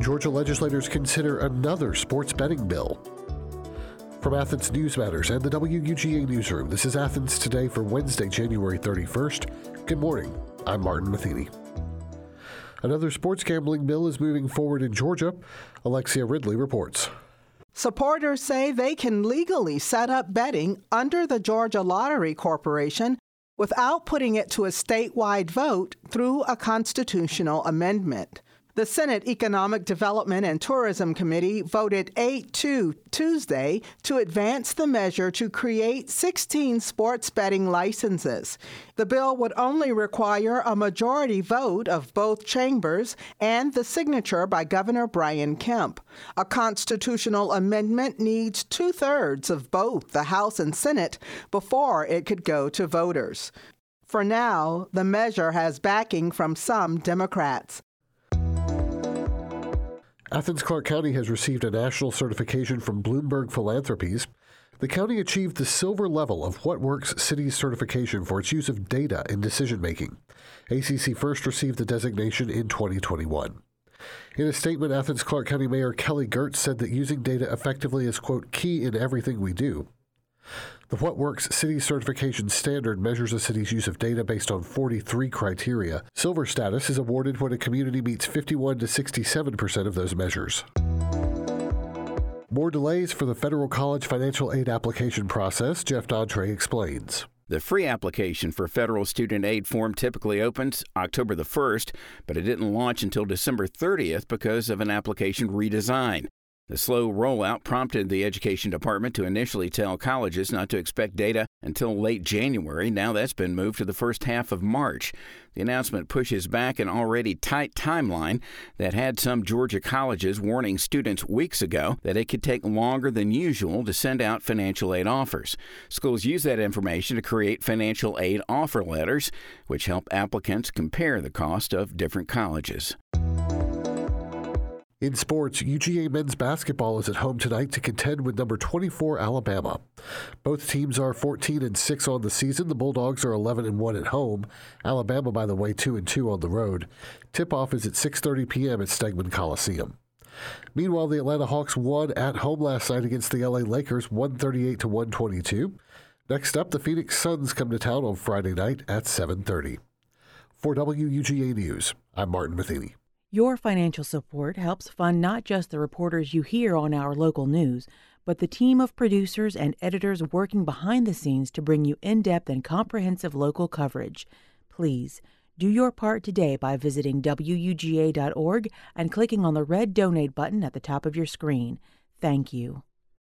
Georgia legislators consider another sports betting bill. From Athens News Matters and the WUGA Newsroom, this is Athens Today for Wednesday, January 31st. Good morning. I'm Martin Matheny. Another sports gambling bill is moving forward in Georgia. Alexia Ridley reports. Supporters say they can legally set up betting under the Georgia Lottery Corporation without putting it to a statewide vote through a constitutional amendment. The Senate Economic Development and Tourism Committee voted 8 2 Tuesday to advance the measure to create 16 sports betting licenses. The bill would only require a majority vote of both chambers and the signature by Governor Brian Kemp. A constitutional amendment needs two thirds of both the House and Senate before it could go to voters. For now, the measure has backing from some Democrats. Athens Clarke County has received a national certification from Bloomberg Philanthropies. The county achieved the silver level of What Works Cities certification for its use of data in decision making. ACC first received the designation in 2021. In a statement, Athens Clarke County Mayor Kelly Girtz said that using data effectively is, quote, key in everything we do. The What Works City Certification Standard measures a city's use of data based on 43 criteria. Silver status is awarded when a community meets 51 to 67 percent of those measures. More delays for the federal college financial aid application process, Jeff Daughtry explains. The free application for federal student aid form typically opens October the 1st, but it didn't launch until December 30th because of an application redesign. The slow rollout prompted the Education Department to initially tell colleges not to expect data until late January. Now that's been moved to the first half of March. The announcement pushes back an already tight timeline that had some Georgia colleges warning students weeks ago that it could take longer than usual to send out financial aid offers. Schools use that information to create financial aid offer letters, which help applicants compare the cost of different colleges. In sports, UGA men's basketball is at home tonight to contend with number 24 Alabama. Both teams are 14 and 6 on the season. The Bulldogs are 11 and 1 at home. Alabama, by the way, 2 and 2 on the road. Tip-off is at 6:30 p.m. at Stegeman Coliseum. Meanwhile, the Atlanta Hawks won at home last night against the LA Lakers 138 to 122. Next up, the Phoenix Suns come to town on Friday night at 7:30. For WUGA News, I'm Martin Matheny. Your financial support helps fund not just the reporters you hear on our local news, but the team of producers and editors working behind the scenes to bring you in depth and comprehensive local coverage. Please do your part today by visiting WUGA.org and clicking on the red donate button at the top of your screen. Thank you.